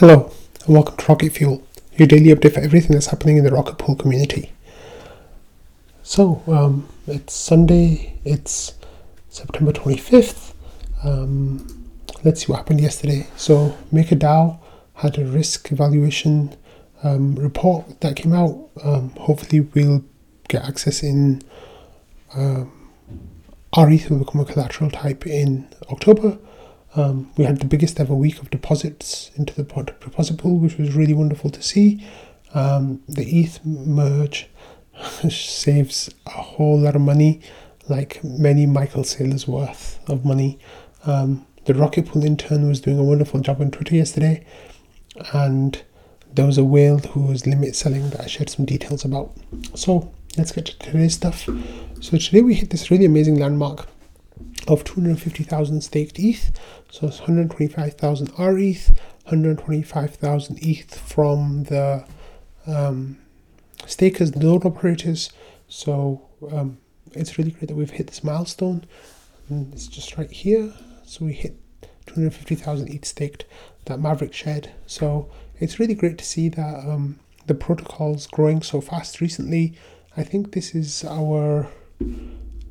Hello, and welcome to Rocket Fuel, your daily update for everything that's happening in the Rocket Pool community. So, um, it's Sunday, it's September 25th. Um, let's see what happened yesterday. So, MakerDAO had a risk evaluation um, report that came out. Um, hopefully, we'll get access in. Um, RETH will become a collateral type in October. Um, we had the biggest ever week of deposits into the deposit pool, which was really wonderful to see. Um, the ETH merge saves a whole lot of money, like many Michael Saylor's worth of money. Um, the Rocket Pool intern was doing a wonderful job on Twitter yesterday, and there was a whale who was limit selling that I shared some details about. So let's get to today's stuff. So today we hit this really amazing landmark of 250,000 staked ETH. So it's 125,000 RETH, 125,000 ETH from the um, stakers, node operators. So um, it's really great that we've hit this milestone. And it's just right here. So we hit 250,000 ETH staked that Maverick shared. So it's really great to see that um, the protocol's growing so fast recently. I think this is our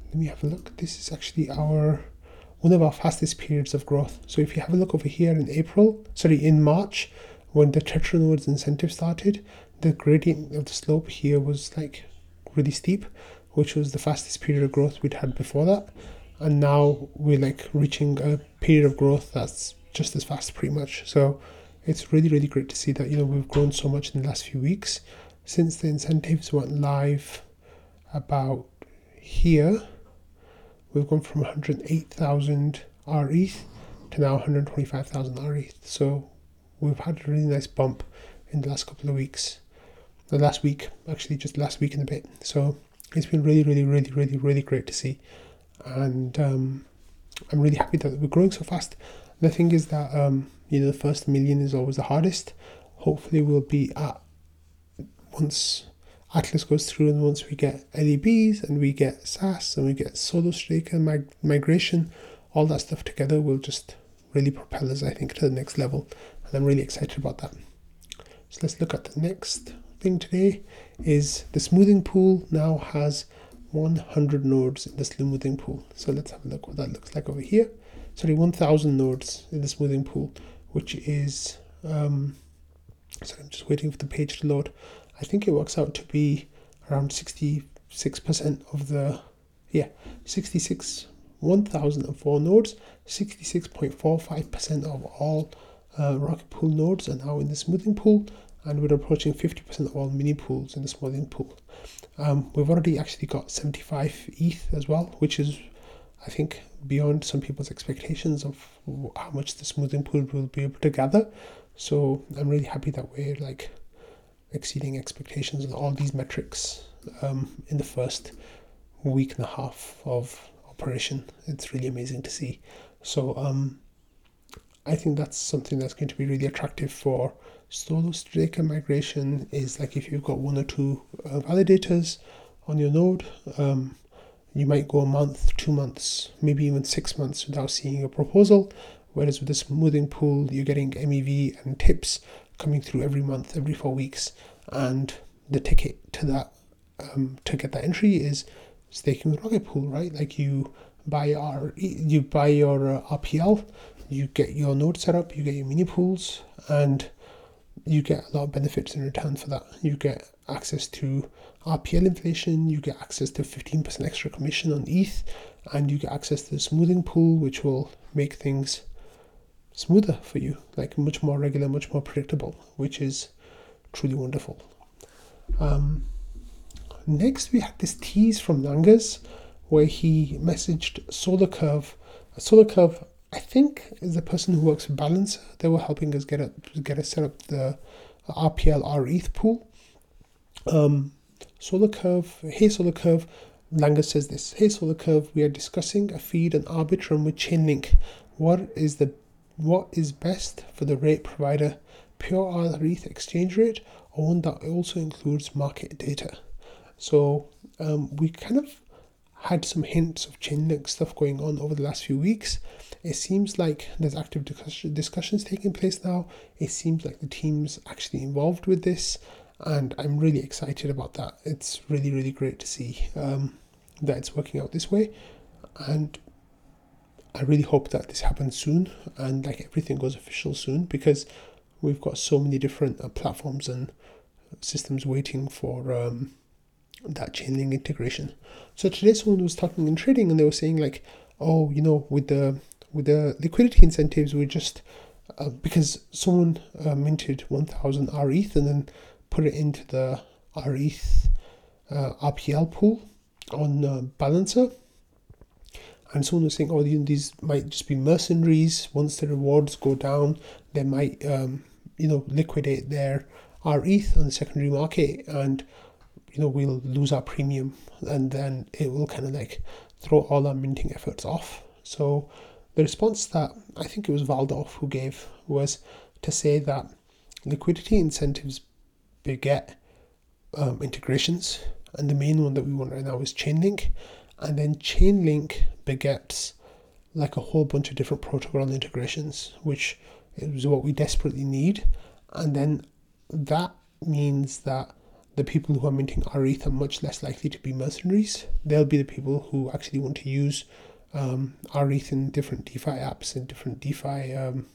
let me have a look. This is actually our one of our fastest periods of growth. So if you have a look over here in April, sorry, in March, when the Tetranodes incentive started, the gradient of the slope here was like really steep, which was the fastest period of growth we'd had before that. And now we're like reaching a period of growth that's just as fast pretty much. So it's really, really great to see that, you know, we've grown so much in the last few weeks. Since the incentives went live about here, we've gone from 108,000 RETH to now 125,000 RETH. So we've had a really nice bump in the last couple of weeks. The last week, actually, just last week and a bit. So it's been really, really, really, really, really great to see. And um, I'm really happy that we're growing so fast. The thing is that, um, you know, the first million is always the hardest. Hopefully, we'll be at once Atlas goes through, and once we get LEBs and we get SAS and we get Solo Stake and mig- migration, all that stuff together will just really propel us, I think, to the next level. And I'm really excited about that. So let's look at the next thing today is the smoothing pool now has 100 nodes in the smoothing pool. So let's have a look what that looks like over here. Sorry, 1000 nodes in the smoothing pool, which is, um, sorry, I'm just waiting for the page to load. I think it works out to be around 66% of the, yeah, 66, 1004 nodes, 66.45% of all uh, rocket pool nodes are now in the smoothing pool, and we're approaching 50% of all mini pools in the smoothing pool. Um, we've already actually got 75 ETH as well, which is, I think, beyond some people's expectations of how much the smoothing pool will be able to gather. So I'm really happy that we're like exceeding expectations on all these metrics um, in the first week and a half of operation. It's really amazing to see. So um, I think that's something that's going to be really attractive for solo staker migration. Is like if you've got one or two uh, validators on your node, um, you might go a month, two months, maybe even six months without seeing a proposal. Whereas with the smoothing pool, you're getting MEV and tips coming through every month, every four weeks, and the ticket to that um, to get that entry is staking with Rocket Pool, right? Like you buy our you buy your uh, RPL, you get your node set up, you get your mini pools, and you get a lot of benefits in return for that. You get access to RPL inflation, you get access to 15% extra commission on ETH, and you get access to the smoothing pool, which will make things smoother for you, like much more regular, much more predictable, which is truly wonderful. Um, next, we had this tease from Langers where he messaged Solar Curve. Solar Curve, I think, is the person who works for Balancer. They were helping us get a get us set up the RPL RETH pool. Um, Solar Curve, hey Solar Curve, Langers says this. Hey Solar Curve, we are discussing a feed and Arbitrum with Chainlink. What is the what is best for the rate provider, pure RETH exchange rate, or one that also includes market data. So um, we kind of had some hints of Chainlink stuff going on over the last few weeks. It seems like there's active discussions taking place now. It seems like the team's actually involved with this, and I'm really excited about that. It's really, really great to see um, that it's working out this way, and I really hope that this happens soon and like everything goes official soon because we've got so many different uh, platforms and systems waiting for um, that Chainlink integration. So today someone was talking in trading and they were saying like, oh, you know, with the with the liquidity incentives, we just uh, because someone uh, minted 1000 RETH and then put it into the RETH uh, RPL pool on uh, Balancer. And someone was saying, oh, these might just be mercenaries. Once the rewards go down, they might, um, you know, liquidate their RETH on the secondary market and you know we'll lose our premium. And then it will kind of like throw all our minting efforts off. So the response that i think it was valdorf who gave was to say that liquidity incentives beget um, integrations. And the main one that we want right now is chainlink. And then chainlink begets like a whole bunch of different protocol integrations which is what we desperately need and then that means that the people who are minting RETH are much less likely to be mercenaries. They'll be the people who actually want to use um, RETH in different DeFi apps and different DeFi um,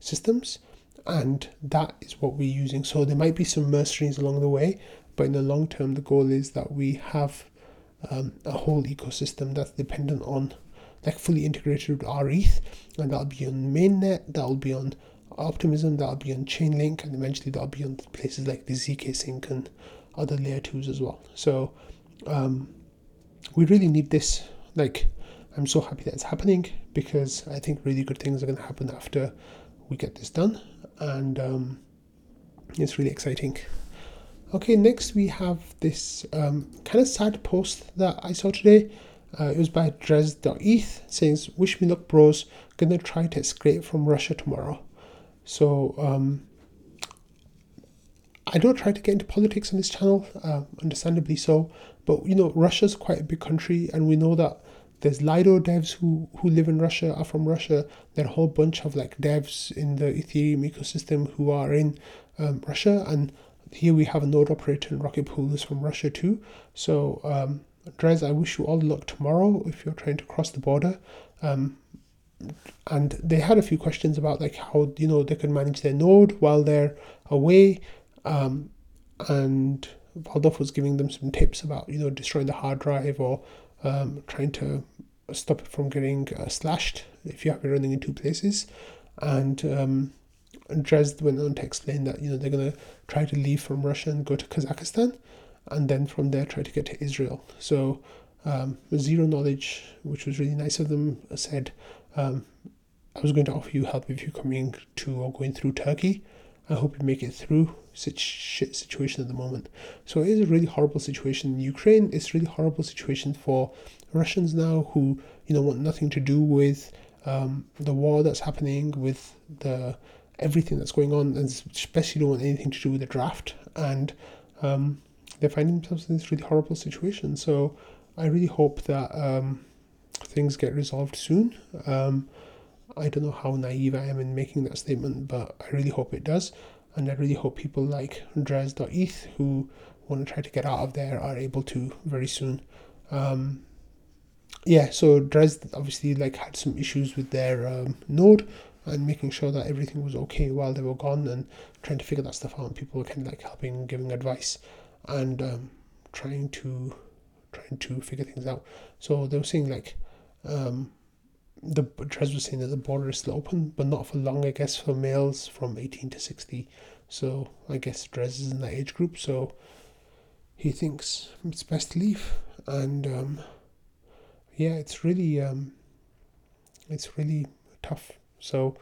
systems. And that is what we're using. So there might be some mercenaries along the way, but in the long term, the goal is that we have um, a whole ecosystem that's dependent on, like fully integrated with RETH, and that'll be on mainnet, that'll be on Optimism, that'll be on Chainlink, and eventually that'll be on places like the zkSync and other layer twos as well. So um, we really need this. Like, I'm so happy that it's happening because I think really good things are going to happen after we get this done, and um, it's really exciting. Okay, next we have this um, kind of sad post that I saw today. Uh, it was by Drez.eth saying, Wish me luck, bros. Gonna try to escape from Russia tomorrow. So um, I don't try to get into politics on this channel, uh, understandably so. But you know, Russia's quite a big country, and we know that there's Lido devs who who live in Russia are from Russia. There are a whole bunch of like devs in the Ethereum ecosystem who are in um, Russia, and here we have a node operator in Rocket Pool who's from Russia too. So um, Drez, I wish you all luck tomorrow if you're trying to cross the border. Um, and they had a few questions about like how you know they can manage their node while they're away um, and Valdorf was giving them some tips about you know destroying the hard drive or um, trying to stop it from getting uh, slashed if you have it running in two places and um, Dresd went on to explain that you know they're going to try to leave from Russia and go to Kazakhstan and then from there try to get to Israel so um, zero knowledge which was really nice of them said um, I was going to offer you help if you're coming to or going through Turkey. I hope you make it through such shit situation at the moment. So it is a really horrible situation in Ukraine. It's a really horrible situation for Russians now who you know want nothing to do with um, the war that's happening, with the everything that's going on, and especially don't want anything to do with the draft. And um, they're finding themselves in this really horrible situation. So I really hope that um, things get resolved soon. Um, I don't know how naive I am in making that statement, but I really hope it does. And I really hope people like Drez.eth who want to try to get out of there are able to very soon. Um, yeah, so Dres obviously like had some issues with their um, node and making sure that everything was okay while they were gone and trying to figure that stuff out. And people were kind of like helping, giving advice, and um, trying to trying to figure things out. So they were saying like um, the Drez was saying that the border is still open, but not for long, I guess, for males from 18 to 60. So I guess Drez is in that age group, so he thinks it's best to leave. And um, yeah, it's really, um, it's really tough. So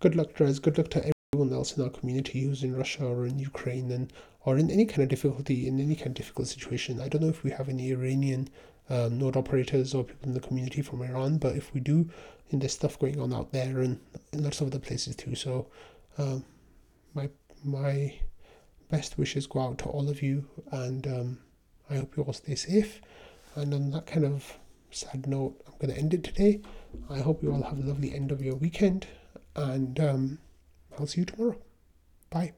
good luck, Drez. Good luck to everyone else in our community who's in Russia or in Ukraine and or in any kind of difficulty, in any kind of difficult situation. I don't know if we have any Iranian um, node operators or people in the community from Iran. But if we do, and there's stuff going on out there and in lots of other places too. So um, my my best wishes go out to all of you, and um, I hope you all stay safe. And on that kind of sad note, I'm going to end it today. I hope you all have a lovely end of your weekend, and um, I'll see you tomorrow. Bye.